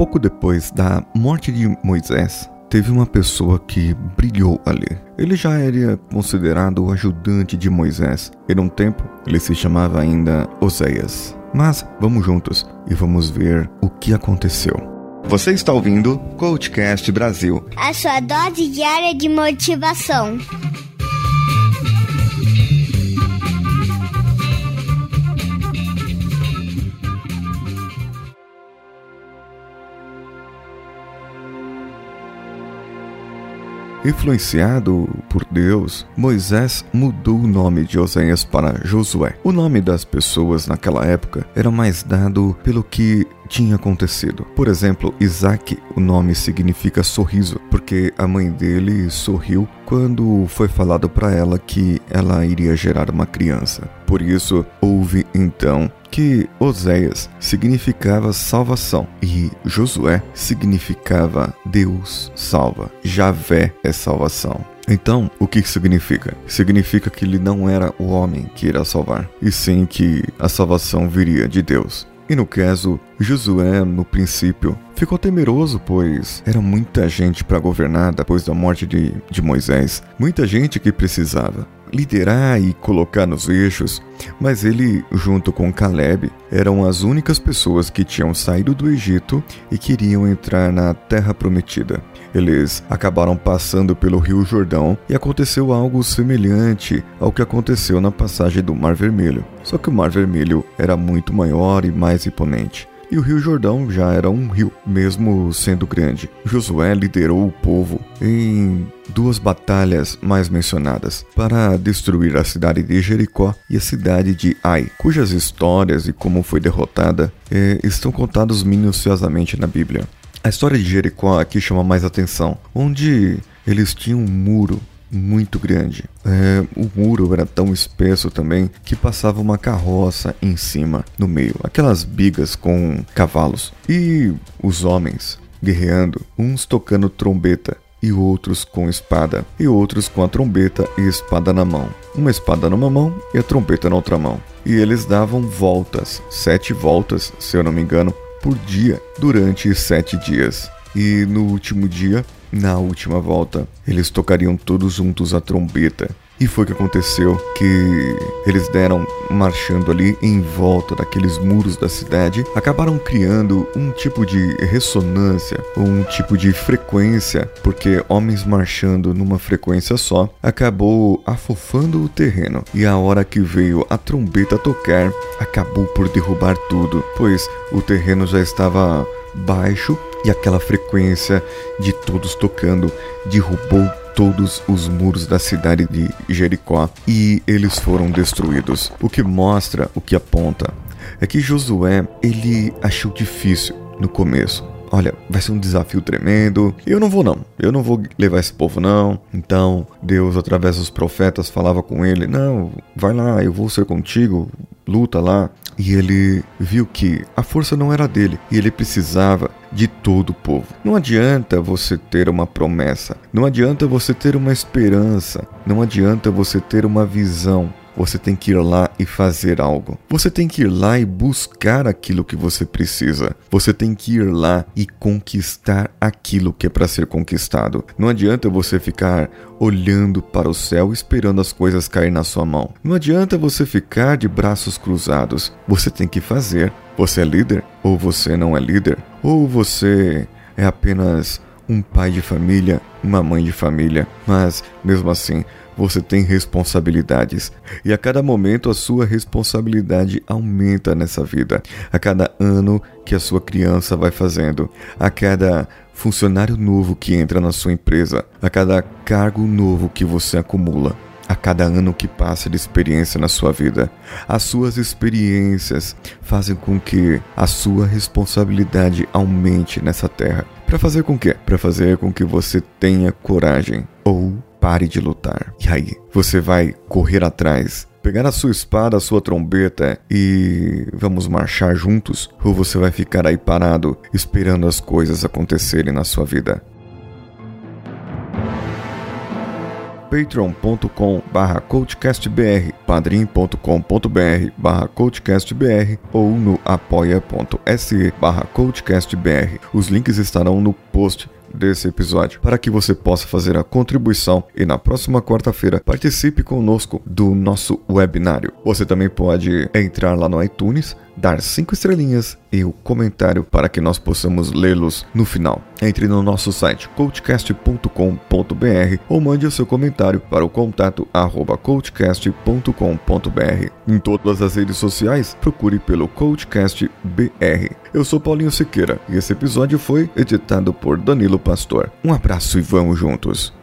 Pouco depois da morte de Moisés, teve uma pessoa que brilhou ali. Ele já era considerado o ajudante de Moisés. E num tempo, ele se chamava ainda Oséias. Mas vamos juntos e vamos ver o que aconteceu. Você está ouvindo Coachcast Brasil a sua dose diária de motivação. Influenciado por Deus, Moisés mudou o nome de Oséias para Josué. O nome das pessoas naquela época era mais dado pelo que tinha acontecido. Por exemplo, Isaac, o nome significa sorriso, porque a mãe dele sorriu quando foi falado para ela que ela iria gerar uma criança. Por isso, houve então que Oséias significava salvação e Josué significava Deus salva. Javé é salvação. Então, o que significa? Significa que ele não era o homem que irá salvar, e sim que a salvação viria de Deus. E no caso, Josué, no princípio, ficou temeroso, pois era muita gente para governar depois da morte de, de Moisés. Muita gente que precisava liderar e colocar nos eixos, mas ele, junto com Caleb, eram as únicas pessoas que tinham saído do Egito e queriam entrar na Terra Prometida. Eles acabaram passando pelo Rio Jordão e aconteceu algo semelhante ao que aconteceu na passagem do Mar Vermelho. Só que o Mar Vermelho era muito maior e mais imponente e o Rio Jordão já era um rio, mesmo sendo grande. Josué liderou o povo em duas batalhas mais mencionadas para destruir a cidade de Jericó e a cidade de Ai, cujas histórias e como foi derrotada eh, estão contados minuciosamente na Bíblia. A história de Jericó aqui chama mais atenção, onde eles tinham um muro muito grande. É, o muro era tão espesso também que passava uma carroça em cima, no meio, aquelas bigas com cavalos. E os homens guerreando, uns tocando trombeta e outros com espada, e outros com a trombeta e espada na mão. Uma espada numa mão e a trombeta na outra mão. E eles davam voltas, sete voltas, se eu não me engano, por dia durante sete dias. E no último dia, na última volta, eles tocariam todos juntos a trombeta. E foi que aconteceu que eles deram marchando ali em volta daqueles muros da cidade, acabaram criando um tipo de ressonância, um tipo de frequência, porque homens marchando numa frequência só acabou afofando o terreno. E a hora que veio a trombeta tocar, acabou por derrubar tudo, pois o terreno já estava baixo e aquela frequência de todos tocando derrubou todos os muros da cidade de Jericó e eles foram destruídos. O que mostra, o que aponta, é que Josué ele achou difícil no começo. Olha, vai ser um desafio tremendo. Eu não vou não. Eu não vou levar esse povo não. Então, Deus através dos profetas falava com ele: "Não, vai lá, eu vou ser contigo. Luta lá". E ele viu que a força não era dele e ele precisava de todo o povo. Não adianta você ter uma promessa, não adianta você ter uma esperança, não adianta você ter uma visão, você tem que ir lá e fazer algo. Você tem que ir lá e buscar aquilo que você precisa. Você tem que ir lá e conquistar aquilo que é para ser conquistado. Não adianta você ficar olhando para o céu esperando as coisas cair na sua mão. Não adianta você ficar de braços cruzados. Você tem que fazer. Você é líder ou você não é líder? Ou você é apenas um pai de família, uma mãe de família, mas mesmo assim você tem responsabilidades. E a cada momento a sua responsabilidade aumenta nessa vida. A cada ano que a sua criança vai fazendo, a cada funcionário novo que entra na sua empresa, a cada cargo novo que você acumula a cada ano que passa de experiência na sua vida. As suas experiências fazem com que a sua responsabilidade aumente nessa terra. Para fazer com que? Para fazer com que você tenha coragem ou pare de lutar. E aí, você vai correr atrás pegar a sua espada, a sua trombeta e vamos marchar juntos? Ou você vai ficar aí parado esperando as coisas acontecerem na sua vida? patreon.com barra coachcastbr, padrim.com.br barra coachcastbr ou no apoia.se barra coachcastbr. Os links estarão no post desse episódio para que você possa fazer a contribuição e na próxima quarta-feira participe conosco do nosso webinário. Você também pode entrar lá no iTunes, dar cinco estrelinhas e o comentário para que nós possamos lê-los no final. Entre no nosso site coachcast.com.br ou mande o seu comentário para o contato arroba coachcast.com.br. Em todas as redes sociais, procure pelo CoachCast BR. Eu sou Paulinho Siqueira e esse episódio foi editado por Danilo Pastor. Um abraço e vamos juntos!